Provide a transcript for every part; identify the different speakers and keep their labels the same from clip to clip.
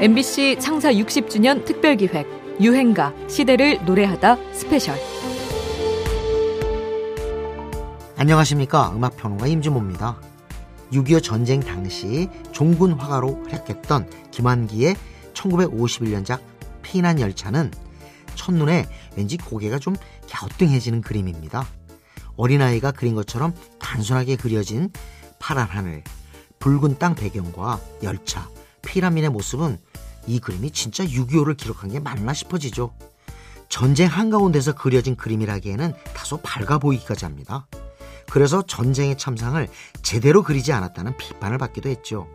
Speaker 1: MBC 창사 60주년 특별기획 유행가 시대를 노래하다 special.
Speaker 2: 안녕하십니까? 음악평론가 임진모입니다. 6.25 전쟁 당시 종군 화가로 활약했던 김환기의 1951년작 피난 열차는 첫눈에 왠지 고개가 좀 갸우뚱해지는 그림입니다. 어린아이가 그린 것처럼 단순하게 그려진 파란 하늘, 붉은 땅 배경과 열차, 피라민의 모습은 이 그림이 진짜 6.25를 기록한 게 맞나 싶어지죠. 전쟁 한가운데서 그려진 그림이라기에는 다소 밝아 보이기까지 합니다. 그래서 전쟁의 참상을 제대로 그리지 않았다는 비판을 받기도 했죠.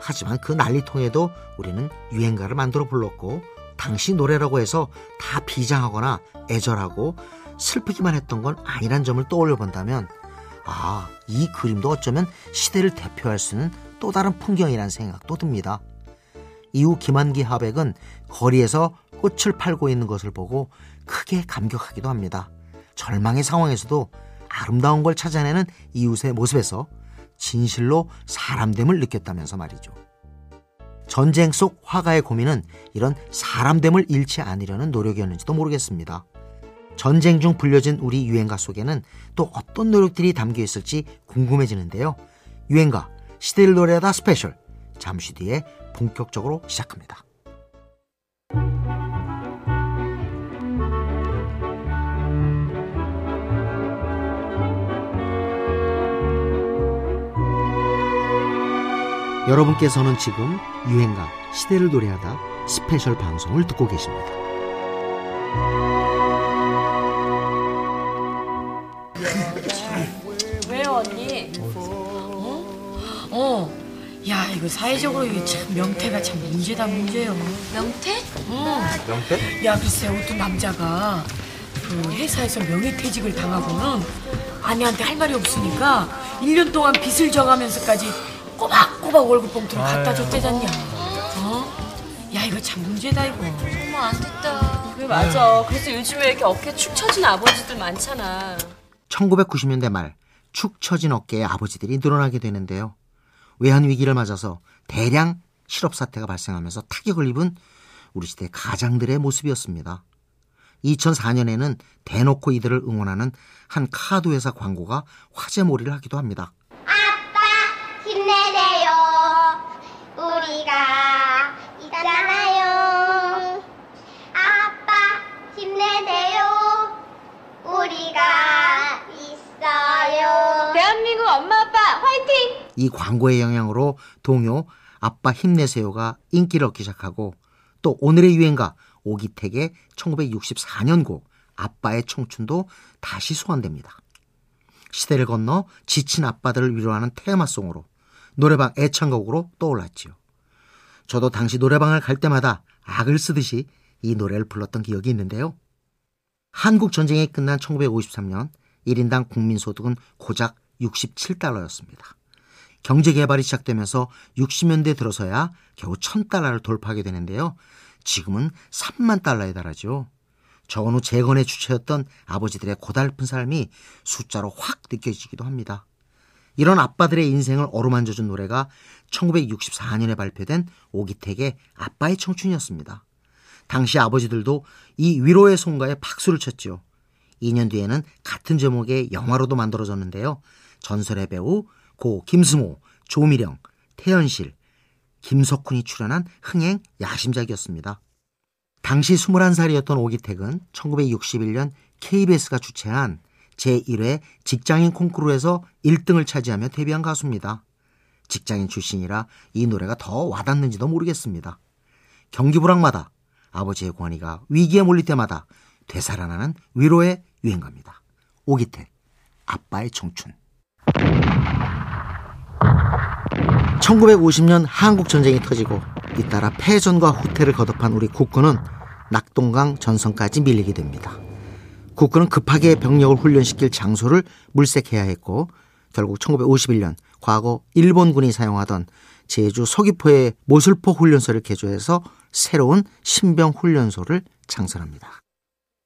Speaker 2: 하지만 그 난리통에도 우리는 유행가를 만들어 불렀고 당시 노래라고 해서 다 비장하거나 애절하고 슬프기만 했던 건 아니란 점을 떠올려 본다면 아, 이 그림도 어쩌면 시대를 대표할 수 있는 또 다른 풍경이라는 생각도 듭니다. 이후 김한기 하백은 거리에서 꽃을 팔고 있는 것을 보고 크게 감격하기도 합니다. 절망의 상황에서도 아름다운 걸 찾아내는 이웃의 모습에서 진실로 사람됨을 느꼈다면서 말이죠. 전쟁 속 화가의 고민은 이런 사람됨을 잃지 않으려는 노력이었는지도 모르겠습니다. 전쟁 중 불려진 우리 유행가 속에는 또 어떤 노력들이 담겨 있을지 궁금해지는데요. 유행가 시대를 노래하다 special 잠시 뒤에 본격적으로 시작합니다. 여러분께서는 지금 유행가 시대를 노래하다 special 방송을 듣고 계십니다.
Speaker 3: 야 이거 사회적으로 이게 참 명태가 참 문제다 문제요.
Speaker 4: 명태?
Speaker 3: 응.
Speaker 2: 명태?
Speaker 3: 야 글쎄 어떤 남자가 그 회사에서 명예퇴직을 당하고는 아내한테 할 말이 없으니까 1년 동안 빚을 져가면서까지 꼬박꼬박 월급 봉투를 갖다 줬대잖냐. 어? 야 이거 참 문제다 이거.
Speaker 4: 정말 안 됐다. 그래 맞아. 그래서 요즘에 이렇게 어깨 축 처진 아버지들 많잖아.
Speaker 2: 1990년대 말 축 처진 어깨의 아버지들이 늘어나게 되는데요. 외환 위기를 맞아서 대량 실업 사태가 발생하면서 타격을 입은 우리 시대 가장들의 모습이었습니다. 2004년에는 대놓고 이들을 응원하는 한 카드 회사 광고가 화제몰이를 하기도 합니다.
Speaker 5: 힘내세요. 우리가 있잖아요. 아빠 힘내세요. 우리가 있어요.
Speaker 4: 대한민국 엄마 아빠 화이팅!
Speaker 2: 이 광고의 영향으로 동요 아빠 힘내세요가 인기를 얻기 시작하고 또 오늘의 유행가 오기택의 1964년 곡 아빠의 청춘도 다시 소환됩니다. 시대를 건너 지친 아빠들을 위로하는 테마송으로 노래방 애창곡으로 떠올랐지요. 저도 당시 노래방을 갈 때마다 악을 쓰듯이 이 노래를 불렀던 기억이 있는데요. 한국 전쟁이 끝난 1953년 1인당 국민소득은 고작 67달러였습니다. 경제 개발이 시작되면서 60년대 들어서야 겨우 1000달러를 돌파하게 되는데요. 지금은 3만 달러에 달하죠. 적은 후 재건의 주체였던 아버지들의 고달픈 삶이 숫자로 확 느껴지기도 합니다. 이런 아빠들의 인생을 어루만져준 노래가 1964년에 발표된 오기택의 아빠의 청춘이었습니다. 당시 아버지들도 이 위로의 송가에 박수를 쳤죠. 2년 뒤에는 같은 제목의 영화로도 만들어졌는데요. 전설의 배우 고 김승호, 조미령, 태연실, 김석훈이 출연한 흥행 야심작이었습니다. 당시 21살이었던 오기택은 1961년 KBS가 주최한 제1회 직장인 콩쿠르에서 1등을 차지하며 데뷔한 가수입니다. 직장인 출신이라 이 노래가 더 와닿는지도 모르겠습니다. 경기 불황마다 아버지의 권위가 위기에 몰릴 때마다 되살아나는 위로의 유행가입니다. 오기택, 아빠의 청춘. 1950년 한국 전쟁이 터지고 잇따라 패전과 후퇴를 거듭한 우리 국군은 낙동강 전선까지 밀리게 됩니다. 국군은 급하게 병력을 훈련시킬 장소를 물색해야 했고 결국 1951년 과거 일본군이 사용하던 제주 서귀포의 모슬포 훈련소를 개조해서 새로운 신병 훈련소를 창설합니다.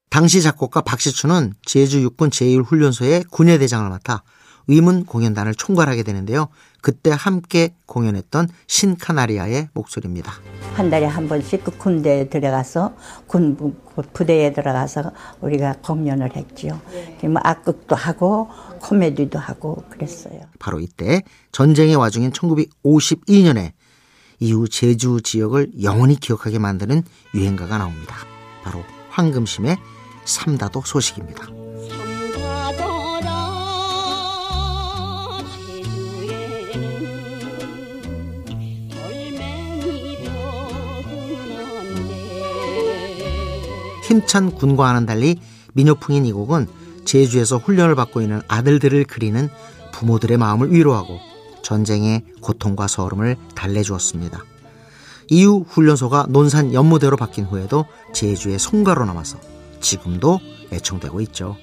Speaker 2: 당시 작곡가 박시춘은 제주 육군 제1훈련소의 군예대장을 맡아 위문 공연단을 총괄하게 되는데요. 그때 함께 공연했던 신카나리아의 목소리입니다.
Speaker 6: 한 달에 한 번씩 그 군대에 들어가서 군 부- 부대에 들어가서 우리가 공연을 했지요. 뭐 악극도 하고 코미디도 하고 그랬어요.
Speaker 2: 바로 이때 전쟁의 와중인 1952년에 이후 제주 지역을 영원히 기억하게 만드는 유행가가 나옵니다. 바로 황금심의 삼다도 소식입니다. 힘찬 군과와는 달리 민요풍인 이 곡은 제주에서 훈련을 받고 있는 아들들을 그리는 부모들의 마음을 위로하고 전쟁의 고통과 서름을 달래주었습니다. 이후 훈련소가 논산 연무대로 바뀐 후에도 제주의 송가로 남아서 지금도 애청되고 있죠.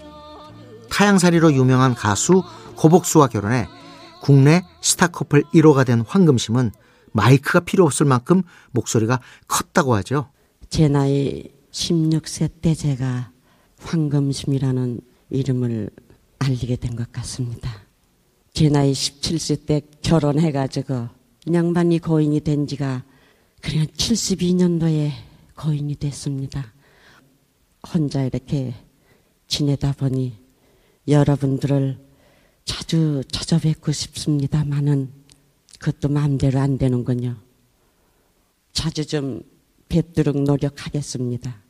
Speaker 2: 타양살이로 유명한 가수 고복수와 결혼해 국내 스타 커플 1호가 된 황금심은 마이크가 필요 없을 만큼 목소리가 컸다고 하죠.
Speaker 7: 제 나이 16세 때 제가 황금심이라는 이름을 알리게 된 것 같습니다. 제 나이 17세 때 결혼해가지고 양반이 고인이 된 지가 그냥 72년도에 고인이 됐습니다. 혼자 이렇게 지내다 보니 여러분들을 자주 찾아뵙고 싶습니다만은 그것도 마음대로 안 되는군요. 자주 좀 뵙도록 노력하겠습니다.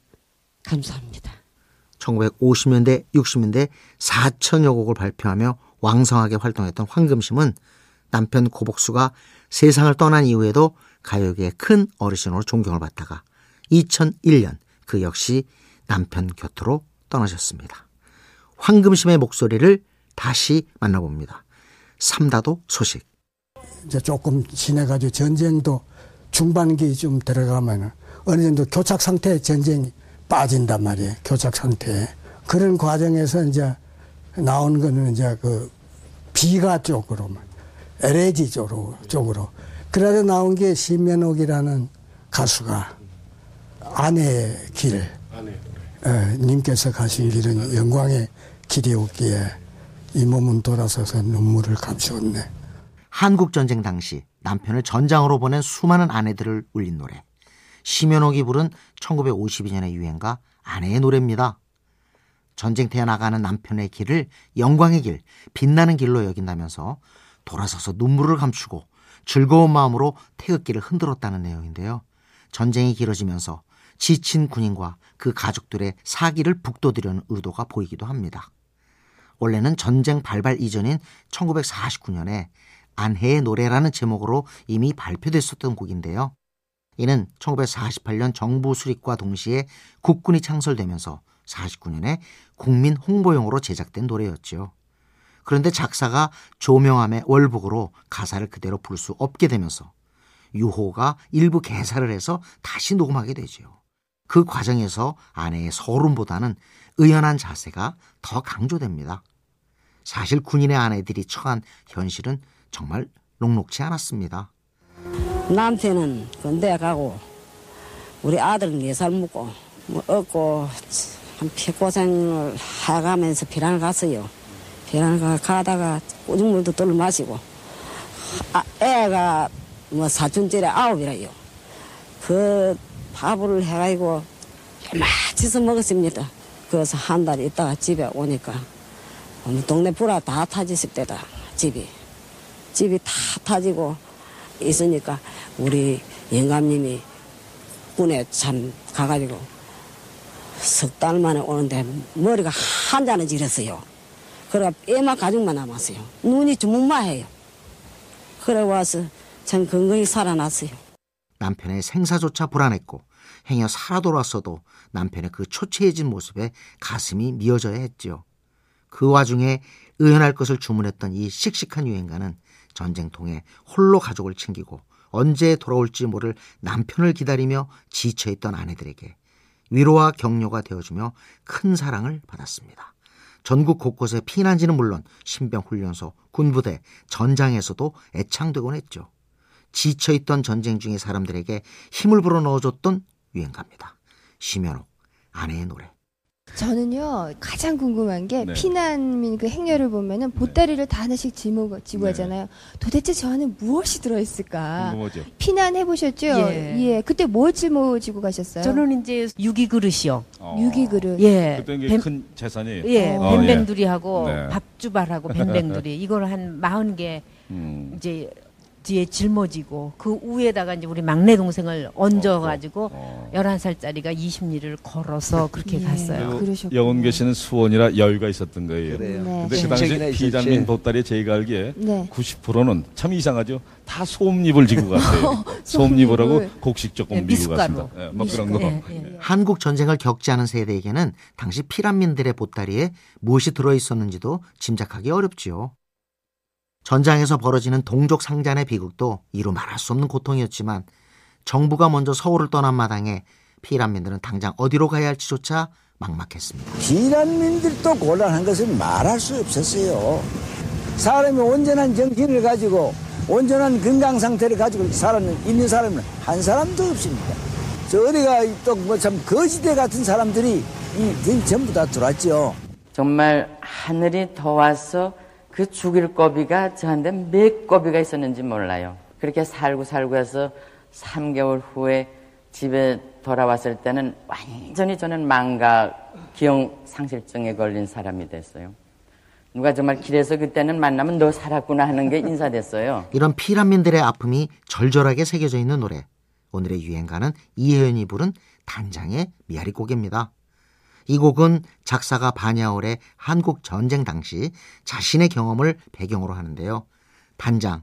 Speaker 7: 감사합니다.
Speaker 2: 1950년대, 60년대 4천여 곡을 발표하며 왕성하게 활동했던 황금심은 남편 고복수가 세상을 떠난 이후에도 가요계의 큰 어르신으로 존경을 받다가 2001년 그 역시 남편 곁으로 떠나셨습니다. 황금심의 목소리를 다시 만나봅니다. 삼다도 소식.
Speaker 8: 이제 조금 지내가지고 전쟁도 중반기 좀 들어가면 어느 정도 교착 상태에 전쟁이 빠진단 말이에요. 교착 상태에. 그런 과정에서 이제 나온 거는 이제 그 비가 쪽으로, LAG 쪽으로, 쪽으로. 그래서 나온 게 신면옥이라는 가수가 아내의 길. 예, 님께서 가신 길은 영광의 길이었기에 이 몸은 돌아서서 눈물을 감추었네.
Speaker 2: 한국 전쟁 당시 남편을 전장으로 보낸 수많은 아내들을 울린 노래. 심연옥이 부른 1952년의 유행가 아내의 노래입니다. 전쟁터에 나가는 남편의 길을 영광의 길, 빛나는 길로 여긴다면서 돌아서서 눈물을 감추고 즐거운 마음으로 태극기를 흔들었다는 내용인데요. 전쟁이 길어지면서 지친 군인과 그 가족들의 사기를 북돋으려는 의도가 보이기도 합니다. 원래는 전쟁 발발 이전인 1949년에 안해의 노래라는 제목으로 이미 발표됐었던 곡인데요. 이는 1948년 정부 수립과 동시에 국군이 창설되면서 49년에 국민 홍보용으로 제작된 노래였지요. 그런데 작사가 조명암의 월북으로 가사를 그대로 부를 수 없게 되면서 유호가 일부 개사를 해서 다시 녹음하게 되지요. 그 과정에서 아내의 서름보다는 의연한 자세가 더 강조됩니다. 사실 군인의 아내들이 처한 현실은 정말 녹록치 않았습니다.
Speaker 9: 남편은 군대 가고 우리 아들은 네살 먹고 뭐 얻고 한 피 고생을 해가면서 피란을 갔어요. 가- 가다가 오줌물도 돌 마시고 아, 애가 뭐 사촌째래 아홉이라요. 그 밥을 해가지고 얼마치서 먹었습니다. 그래서 한 달 있다가 집에 오니까 뭐 동네 불화 다 타지실 때다 집이 집이 다 타지고 있으니까 우리 영감님이 군에 참 가가지고 석 달 만에 오는데 머리가 한잔을 지렸어요. 그래가 뼈만 가죽만 남았어요. 눈이 주먹마해요. 그래 와서 참 건강히 살아났어요.
Speaker 2: 남편의 생사조차 불안했고 행여 살아 돌아왔어도 남편의 그 초췌해진 모습에 가슴이 미어져야 했지요. 그 와중에 의연할 것을 주문했던 이 씩씩한 유행가는 전쟁통에 홀로 가족을 챙기고 언제 돌아올지 모를 남편을 기다리며 지쳐있던 아내들에게 위로와 격려가 되어주며 큰 사랑을 받았습니다. 전국 곳곳에 피난지는 물론 신병훈련소, 군부대, 전장에서도 애창되곤 했죠. 지쳐있던 전쟁 중의 사람들에게 힘을 불어 넣어줬던 유행가입니다. 심연옥, 아내의 노래.
Speaker 10: 저는요 가장 궁금한 게
Speaker 11: 네.
Speaker 10: 피난민 그 행렬을 보면은 보따리를 다 하나씩 지고, 지고
Speaker 11: 네.
Speaker 10: 하잖아요. 도대체 저 안에 무엇이 들어있을까?
Speaker 11: 궁금하죠.
Speaker 10: 피난 해 보셨죠?
Speaker 12: 예.
Speaker 10: 그때 뭘 짊어지고 가셨어요?
Speaker 12: 저는 이제 유기 그릇이요.
Speaker 10: 유기 그릇.
Speaker 12: 예.
Speaker 11: 그때 이게
Speaker 12: 뱀-
Speaker 11: 큰 재산이.
Speaker 12: 예,
Speaker 11: 어,
Speaker 12: 뱀뱅두리하고
Speaker 11: 네.
Speaker 12: 밥주발하고 뱀뱅두리 이걸 한 마흔 개
Speaker 11: 음.
Speaker 12: 이제 뒤에 짊어지고 그 위에다가 이제 우리 막내 동생을 얹어 가지고 열한 살짜리가 20리를 걸어서 그렇게 갔어요.
Speaker 11: 그리고 영원 계시는 수원이라 여유가 있었던 거예요.
Speaker 12: 그래요.
Speaker 11: 근데
Speaker 12: 네.
Speaker 11: 그 당시
Speaker 12: 실책.
Speaker 11: 보따리 제가 알기에
Speaker 10: 네.
Speaker 11: 90%는 참 이상하죠. 다 소음잎을 지고 갔어요. 소음잎을 하고
Speaker 2: 소음잎을.
Speaker 11: 곡식 조금
Speaker 2: 예,
Speaker 11: 미고
Speaker 2: 미숫가루.
Speaker 11: 갔습니다. 예, 뭐 그런 거. 예.
Speaker 2: 한국 전쟁을 겪지 않은 세대에게는 당시 피난민들의 보따리에 무엇이 들어 있었는지도 짐작하기 어렵지요. 전장에서 벌어지는 동족 상잔의 비극도 이루 말할 수 없는 고통이었지만 정부가 먼저 서울을 떠난 마당에 피난민들은 당장 어디로 가야 할지조차 막막했습니다.
Speaker 13: 피난민들도 곤란한 것은 말할 수 없었어요. 사람이 온전한 정신을 가지고 온전한 건강 상태를 가지고 살아는 있는 사람은 한 사람도 없습니다. 저 어디가 또 뭐 참 거지대 같은 사람들이 이 전부 다 들어왔죠.
Speaker 14: 정말 하늘이 더워서 그 죽일 고비가 저한테 몇 고비가 있었는지 몰라요. 그렇게 살고 살고 해서 3개월 후에 집에 돌아왔을 때는 완전히 저는 망각, 기억 상실증에 걸린 사람이 됐어요. 누가 정말 길에서 그때는 만나면 너 살았구나 하는 게 인사됐어요.
Speaker 2: 이런 피난민들의 아픔이 절절하게 새겨져 있는 노래. 오늘의 유행가는 이혜연이 부른 단장의 미아리 곡입니다. 이 곡은 작사가 반야월의 한국 전쟁 당시 자신의 경험을 배경으로 하는데요. 단장,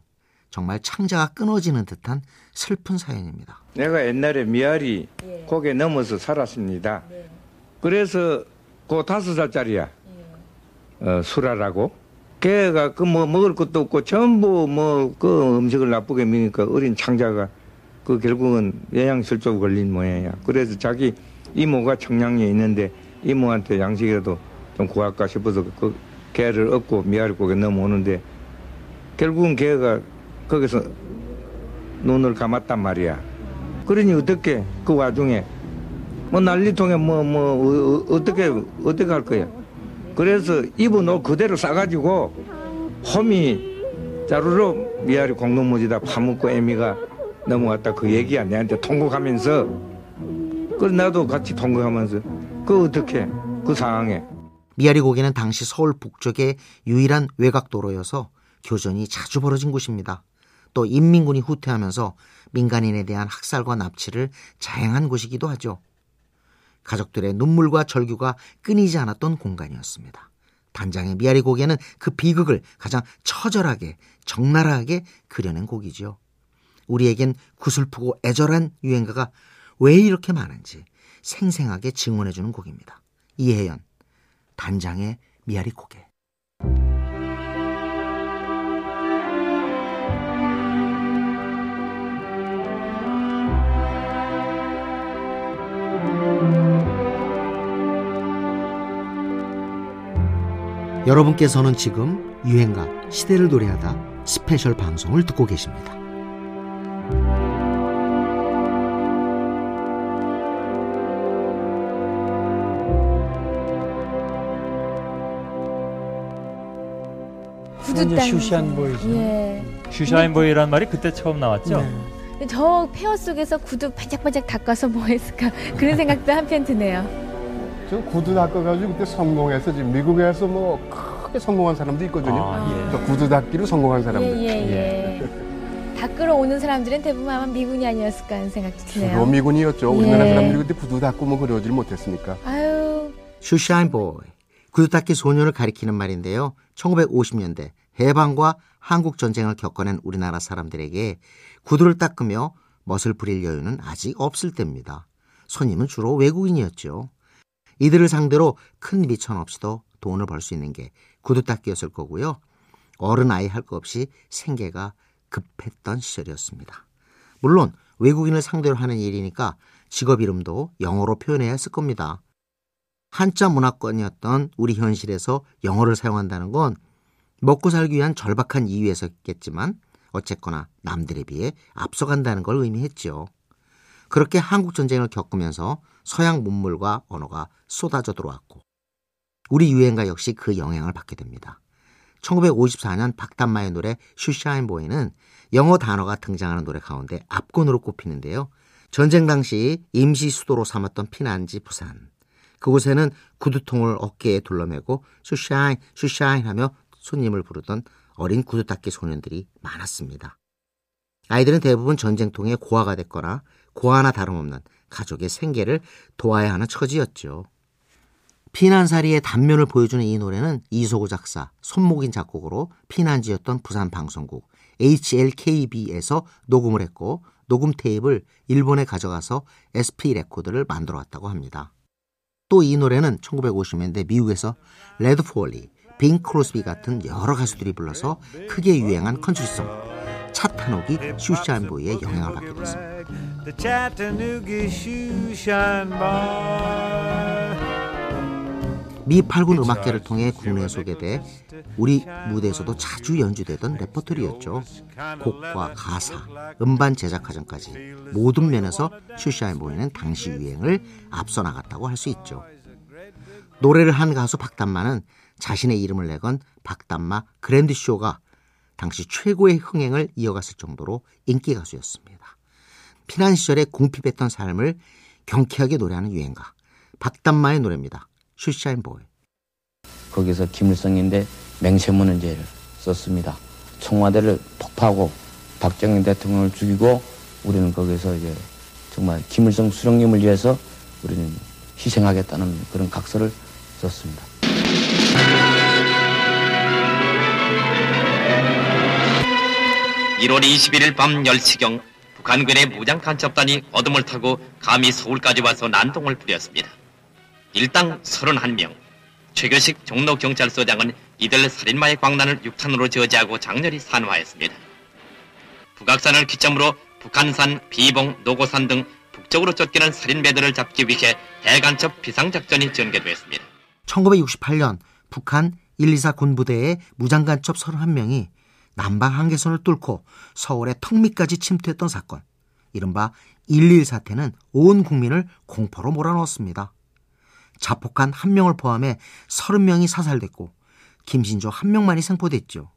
Speaker 2: 정말 창자가 끊어지는 듯한 슬픈 사연입니다.
Speaker 15: 내가 옛날에 미아리 고개 넘어서 살았습니다. 그래서 그 다섯 살짜리야. 어, 수라라고. 걔가 그 뭐 먹을 것도 없고 전부 뭐 그 음식을 나쁘게 먹으니까 어린 창자가 그 결국은 영양실조 걸린 모양이야. 그래서 자기 이모가 청량리에 있는데 이모한테 양식이라도 좀 구할까 싶어서 그 개를 얻고 미아리 고개 넘어오는데 결국은 걔가 거기서 눈을 감았단 말이야. 그러니 어떻게 그 와중에 뭐 난리통에 뭐뭐 어, 떻게 어떻게 할 거야. 그래서 입은 옷 그대로 싸가지고 홈이 자루로 미아리 공동무지다 파묻고 애미가 넘어왔다 그 얘기야 내한테 통곡하면서 그래 나도 같이 통곡하면서 그 어떻게 그 상황에
Speaker 2: 미아리 고개는 당시 서울 북쪽의 유일한 외곽도로여서 교전이 자주 벌어진 곳입니다. 또 인민군이 후퇴하면서 민간인에 대한 학살과 납치를 자행한 곳이기도 하죠. 가족들의 눈물과 절규가 끊이지 않았던 공간이었습니다. 단장의 미아리 곡에는 그 비극을 가장 처절하게 적나라하게 그려낸 곡이죠. 우리에겐 구슬프고 애절한 유행가가 왜 이렇게 많은지 생생하게 증언해주는 곡입니다. 이혜연, 단장의 미아리 고개. 여러분께서는 지금 유행가 시대를 노래하다 special 방송을 듣고 계십니다.
Speaker 16: 이제 shoeshine boy죠.
Speaker 17: 예.
Speaker 16: shoeshine boy라는 말이 그때 처음 나왔죠.
Speaker 17: 근데 저 폐허 속에서 구두 반짝반짝 닦아서 뭐 했을까 그런 생각도 한편 드네요.
Speaker 18: 저 구두 닦아가지고 그때 성공해서 지금 미국에서 뭐 크게 성공한 사람도 있거든요.
Speaker 16: 아, 예.
Speaker 18: 저 구두 닦기로 성공한 사람들.
Speaker 17: 예 예 예. 닦으러 오는 사람들은 대부분 아마 미군이 아니었을까 하는 생각도 드네요.
Speaker 18: 주로 미군이었죠.
Speaker 17: 예.
Speaker 18: 우리나라 사람들이 그때 구두 닦고 뭐 그러질 못했으니까.
Speaker 17: 아유
Speaker 2: 슈샤인 보이, 구두 닦기 소년을 가리키는 말인데요. 1950년대 해방과 한국 전쟁을 겪어낸 우리나라 사람들에게 구두를 닦으며 멋을 부릴 여유는 아직 없을 때입니다. 손님은 주로 외국인이었죠. 이들을 상대로 큰 미천 없이도 돈을 벌 수 있는 게 구두 닦기였을 거고요. 어른 아이 할 것 없이 생계가 급했던 시절이었습니다. 물론 외국인을 상대로 하는 일이니까 직업 이름도 영어로 표현해야 했을 겁니다. 한자 문화권이었던 우리 현실에서 영어를 사용한다는 건 먹고 살기 위한 절박한 이유에서겠지만 어쨌거나 남들에 비해 앞서간다는 걸 의미했죠. 그렇게 한국 전쟁을 겪으면서 서양 문물과 언어가 쏟아져 들어왔고 우리 유행가 역시 그 영향을 받게 됩니다. 1954년 박단마의 노래 shoeshine boy는 영어 단어가 등장하는 노래 가운데 압권으로 꼽히는데요. 전쟁 당시 임시 수도로 삼았던 피난지 부산. 그곳에는 구두통을 어깨에 둘러매고 shoeshine shoeshine 하며 손님을 부르던 어린 구두닦이 소년들이 많았습니다. 아이들은 대부분 전쟁통에 고아가 됐거나 고아나 다름없는 가족의 생계를 도와야 하는 처지였죠. 피난살이의 단면을 보여주는 이 노래는 이서구 작사, 손목인 작곡으로 피난지였던 부산 방송국 HLKB에서 녹음을 했고 녹음 테이프를 일본에 가져가서 SP 레코드를 만들어 왔다고 합니다. 또 이 노래는 1950년대 미국에서 레드 폴리, 빙 크로스비 같은 여러 가수들이 불러서 크게 유행한 컨트리송 차타노기 슈샤인보이의 영향을 받게 됐습니다. 미 8군 음악계를 통해 국내에 소개돼 우리 무대에서도 자주 연주되던 레퍼토리였죠. 곡과 가사, 음반 제작 과정까지 모든 면에서 Shoeshine Boy는 당시 유행을 앞서 나갔다고 할 수 있죠. 노래를 한 가수 박담마는 자신의 이름을 내건 박담마 그랜드쇼가 당시 최고의 흥행을 이어갔을 정도로 인기 가수였습니다. 피난 시절에 궁핍했던 삶을 경쾌하게 노래하는 유행가 박담마의 노래입니다. 슈샤인 보이.
Speaker 19: 거기서 김일성인데 맹세문을 이제 썼습니다. 청와대를 폭파하고 박정희 대통령을 죽이고 우리는 거기서 이제 정말 김일성 수령님을 위해서 우리는 희생하겠다는 그런 각서를 썼습니다.
Speaker 20: (1월 21일) 밤 10시경 북한군의 무장 간첩단이 어둠을 타고 감히 서울까지 와서 난동을 부렸습니다. 일당 31명. 최교식 종로경찰서장은 이들 살인마의 광란을 육탄으로 저지하고 장렬히 산화했습니다. 북악산을 기점으로 북한산, 비봉, 노고산 등 북쪽으로 쫓기는 살인배들을 잡기 위해 대간첩 비상작전이 전개됐습니다.
Speaker 2: 1968년 북한 124 군부대의 무장간첩 31명이 남방 한계선을 뚫고 서울의 턱밑까지 침투했던 사건. 이른바 1.1 사태는 온 국민을 공포로 몰아넣었습니다. 자폭한 한 명을 포함해 30명이 사살됐고 김신조 한 명만이 생포됐죠.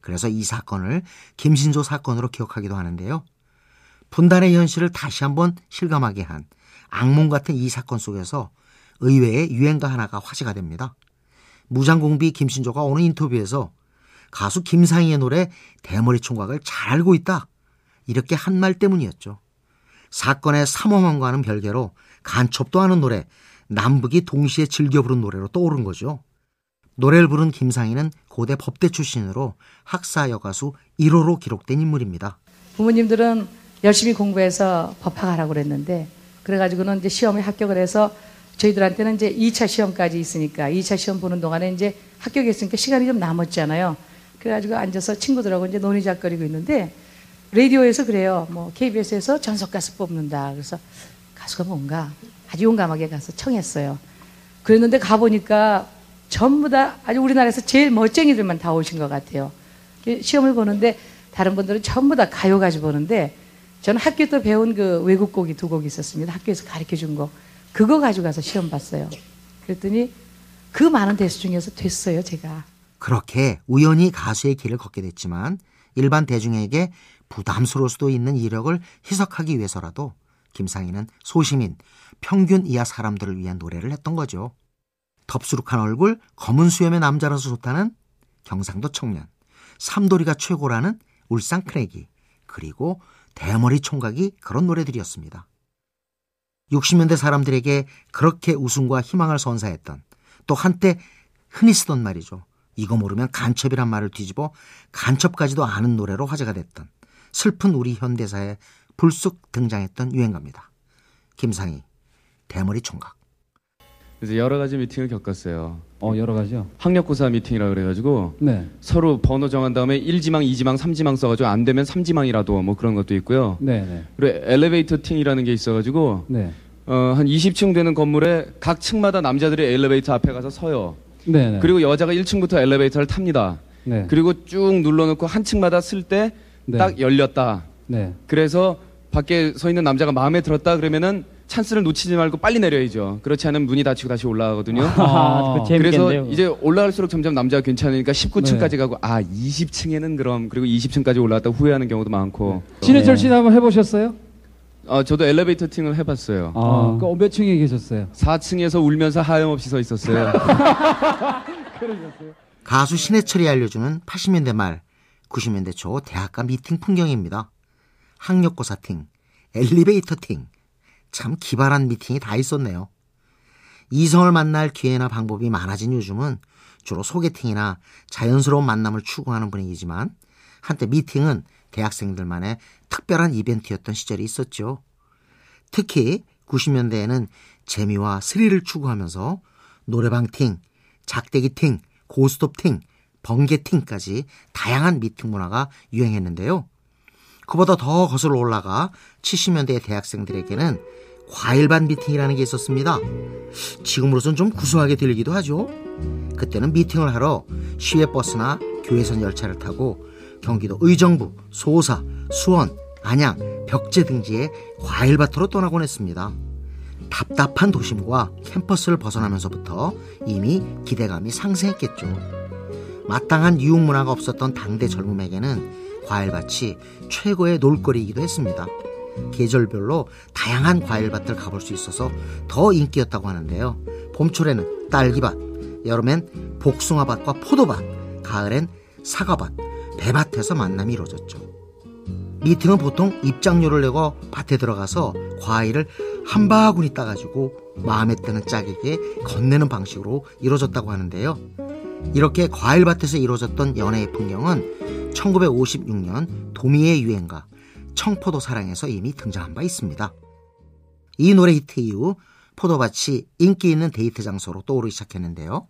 Speaker 2: 그래서 이 사건을 김신조 사건으로 기억하기도 하는데요. 분단의 현실을 다시 한번 실감하게 한 악몽 같은 이 사건 속에서 의외의 유행가 하나가 화제가 됩니다. 무장공비 김신조가 오는 인터뷰에서 가수 김상희의 노래 대머리 총각을 잘 알고 있다. 이렇게 한 말 때문이었죠. 사건의 삼엄함과는 별개로 간첩도 하는 노래, 남북이 동시에 즐겨 부른 노래로 떠오른 거죠. 노래를 부른 김상희는 고대 법대 출신으로 학사 여가수 1호로 기록된 인물입니다.
Speaker 21: 부모님들은 열심히 공부해서 법학하라고 그랬는데 그래가지고는 이제 시험에 합격을 해서 저희들한테는 이제 2차 시험까지 있으니까 2차 시험 보는 동안에 이제 합격했으니까 시간이 좀 남았잖아요. 그래가지고 앉아서 친구들하고 이제 논의작거리고 있는데 라디오에서 그래요. 뭐 KBS에서 전속 가수 뽑는다. 그래서 가수가 뭔가 아주 용감하게 가서 청했어요. 그랬는데 가보니까 전부 다 아주 우리나라에서 제일 멋쟁이들만 다 오신 것 같아요. 시험을 보는데 다른 분들은 전부 다 가요 가지고 보는데 저는 학교 때 배운 그 외국 곡이 두 곡 있었습니다. 학교에서 가르쳐 준 거. 그거 가지고 가서 시험 봤어요. 그랬더니 그 많은 대수 중에서 됐어요, 제가.
Speaker 2: 그렇게 우연히 가수의 길을 걷게 됐지만 일반 대중에게 부담스러울 수도 있는 이력을 희석하기 위해서라도 김상희는 소시민, 평균 이하 사람들을 위한 노래를 했던 거죠. 덥수룩한 얼굴, 검은 수염의 남자라서 좋다는 경상도 청년, 삼돌이가 최고라는 울산 크래기, 그리고 대머리 총각이 그런 노래들이었습니다. 60년대 사람들에게 그렇게 웃음과 희망을 선사했던 또 한때 흔히 쓰던 말이죠. 이거 모르면 간첩이란 말을 뒤집어 간첩까지도 아는 노래로 화제가 됐던 슬픈 우리 현대사에 불쑥 등장했던 유행가입니다. 김상희, 대머리 총각.
Speaker 22: 그래서 여러 가지 미팅을 겪었어요.
Speaker 23: 어, 여러 가지요?
Speaker 22: 학력고사 미팅이라 그래가지고
Speaker 23: 네.
Speaker 22: 서로 번호 정한 다음에 1지망, 2지망, 3지망 써가지고 안 되면 3지망이라도 뭐 그런 것도 있고요.
Speaker 23: 네, 네.
Speaker 22: 그리고 엘리베이터 팅이라는 게 있어가지고
Speaker 23: 네.
Speaker 22: 어, 한 20층 되는 건물에 각 층마다 남자들이 엘리베이터 앞에 가서 서요.
Speaker 23: 네, 네.
Speaker 22: 그리고 여자가 1층부터 엘리베이터를 탑니다.
Speaker 23: 네.
Speaker 22: 그리고 쭉 눌러놓고 한 층마다 쓸 때딱
Speaker 23: 네.
Speaker 22: 열렸다.
Speaker 23: 네.
Speaker 22: 그래서 밖에 서 있는 남자가 마음에 들었다 그러면은 찬스를 놓치지 말고 빨리 내려야죠. 그렇지 않으면 문이 닫히고 다시 올라가거든요.
Speaker 16: 아, 그거 재밌겠네요,
Speaker 22: 그래서
Speaker 16: 그거.
Speaker 22: 이제 올라갈수록 점점 남자가 괜찮으니까 19층까지
Speaker 16: 네.
Speaker 22: 가고 아 20층에는 그럼 그리고 20층까지 올라갔다 후회하는 경우도 많고.
Speaker 16: 신해철 씨는 한번 해보셨어요?
Speaker 22: 어 저도 엘리베이터 팅을 해봤어요.
Speaker 16: 아, 그몇 층에 계셨어요?
Speaker 22: 4층에서 울면서 하염없이 서 있었어요.
Speaker 2: 가수 신해철이 알려주는 80년대 말, 90년대 초 대학가 미팅 풍경입니다. 학력고사 팅, 엘리베이터 팅, 참 기발한 미팅이 다 있었네요. 이성을 만날 기회나 방법이 많아진 요즘은 주로 소개팅이나 자연스러운 만남을 추구하는 분위기지만 한때 미팅은 대학생들만의 특별한 이벤트였던 시절이 있었죠. 특히 90년대에는 재미와 스릴을 추구하면서 노래방 팅, 작대기 팅, 고스톱 팅, 번개 팅까지 다양한 미팅 문화가 유행했는데요. 그보다 더 거슬러 올라가 70년대 대학생들에게는 과일반 미팅이라는 게 있었습니다. 지금으로선 좀 구수하게 들리기도 하죠. 그때는 미팅을 하러 시외버스나 교회선 열차를 타고 경기도 의정부, 소사, 수원, 안양, 벽제 등지에 과일밭으로 떠나곤 했습니다. 답답한 도심과 캠퍼스를 벗어나면서부터 이미 기대감이 상승했겠죠. 마땅한 유흥 문화가 없었던 당대 젊음에게는 과일밭이 최고의 놀거리이기도 했습니다. 계절별로 다양한 과일밭을 가볼 수 있어서 더 인기였다고 하는데요. 봄철에는 딸기밭, 여름엔 복숭아밭과 포도밭, 가을엔 사과밭, 배밭에서 만남이 이루어졌죠. 미팅은 보통 입장료를 내고 밭에 들어가서 과일을 한 바구니 따가지고 마음에 드는 짝에게 건네는 방식으로 이루어졌다고 하는데요. 이렇게 과일밭에서 이루어졌던 연애의 풍경은 1956년 도미의 유행가 청포도 사랑에서 이미 등장한 바 있습니다. 이 노래 히트 이후 포도밭이 인기 있는 데이트 장소로 떠오르기 시작했는데요.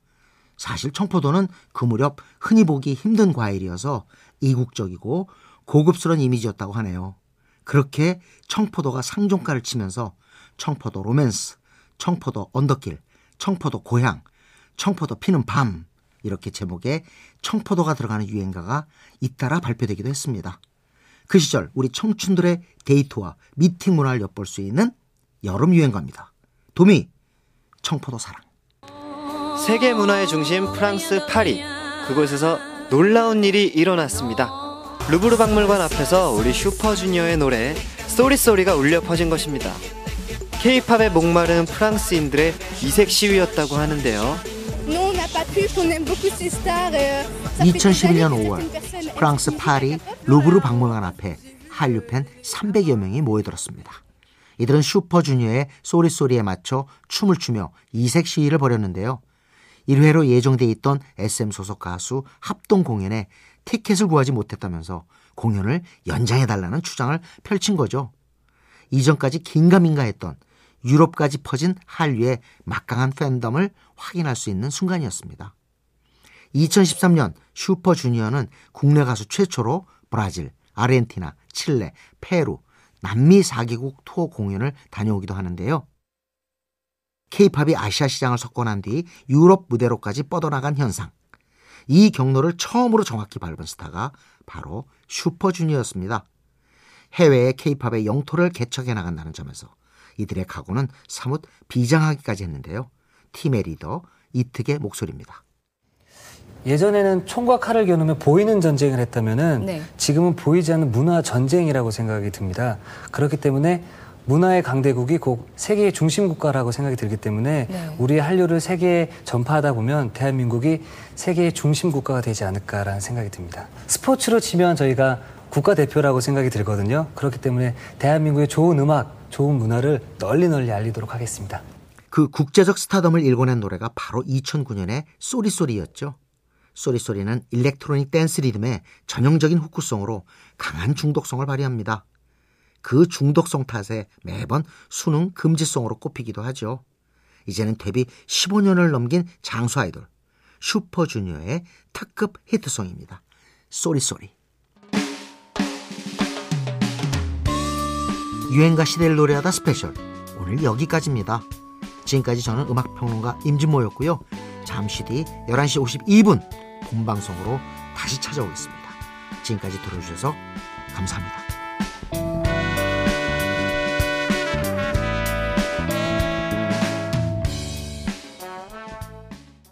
Speaker 2: 사실 청포도는 그 무렵 흔히 보기 힘든 과일이어서 이국적이고 고급스러운 이미지였다고 하네요. 그렇게 청포도가 상종가를 치면서 청포도 로맨스, 청포도 언덕길, 청포도 고향, 청포도 피는 밤 이렇게 제목에 청포도가 들어가는 유행가가 잇따라 발표되기도 했습니다. 그 시절 우리 청춘들의 데이트와 미팅 문화를 엿볼 수 있는 여름 유행가입니다. 도미 청포도 사랑.
Speaker 24: 세계 문화의 중심 프랑스 파리 그곳에서 놀라운 일이 일어났습니다. 루브르 박물관 앞에서 우리 슈퍼주니어의 노래 Sorry Sorry가 울려 퍼진 것입니다. K-팝에 목마른 프랑스인들의 이색 시위였다고 하는데요.
Speaker 2: 2011년 5월 프랑스 파리 루브르 박물관 앞에 한류 팬 300여 명이 모여들었습니다. 이들은 슈퍼주니어의 Sorry Sorry에 맞춰 춤을 추며 이색 시위를 벌였는데요. 1회로 예정돼 있던 SM 소속 가수 합동 공연에 티켓을 구하지 못했다면서 공연을 연장해달라는 주장을 펼친 거죠. 이전까지 긴가민가 했던 유럽까지 퍼진 한류의 막강한 팬덤을 확인할 수 있는 순간이었습니다. 2013년 슈퍼주니어는 국내 가수 최초로 브라질, 아르헨티나, 칠레, 페루, 남미 4개국 투어 공연을 다녀오기도 하는데요. 케이팝이 아시아 시장을 석권한 뒤 유럽 무대로까지 뻗어나간 현상. 이 경로를 처음으로 정확히 밟은 스타가 바로 슈퍼주니어였습니다. 해외의 케이팝의 영토를 개척해 나간다는 점에서 이들의 각오는 사뭇 비장하기까지 했는데요. 팀의 리더 이특의 목소리입니다.
Speaker 25: 예전에는 총과 칼을 겨누며 보이는 전쟁을 했다면은
Speaker 26: 네.
Speaker 25: 지금은 보이지 않는 문화 전쟁이라고 생각이 듭니다. 그렇기 때문에 문화의 강대국이 곧 세계의 중심 국가라고 생각이 들기 때문에
Speaker 26: 네.
Speaker 25: 우리의 한류를 세계에 전파하다 보면 대한민국이 세계의 중심 국가가 되지 않을까라는 생각이 듭니다. 스포츠로 치면 저희가 국가 대표라고 생각이 들거든요. 그렇기 때문에 대한민국의 좋은 음악, 좋은 문화를 널리 널리 알리도록 하겠습니다.
Speaker 2: 그 국제적 스타덤을 일궈낸 노래가 바로 2009년의 쏘리쏘리였죠. 쏘리쏘리는 일렉트로닉 댄스 리듬의 전형적인 hook song으로 강한 중독성을 발휘합니다. 그 중독성 탓에 매번 수능 금지송으로 꼽히기도 하죠. 이제는 데뷔 15년을 넘긴 장수 아이돌 슈퍼주니어의 특급 히트송입니다. Sorry Sorry. 유행가 시대를 노래하다 스페셜 오늘 여기까지입니다. 지금까지 저는 음악평론가 임진모였고요. 잠시 뒤 11시 52분 본 방송으로 다시 찾아오겠습니다. 지금까지 들어주셔서 감사합니다.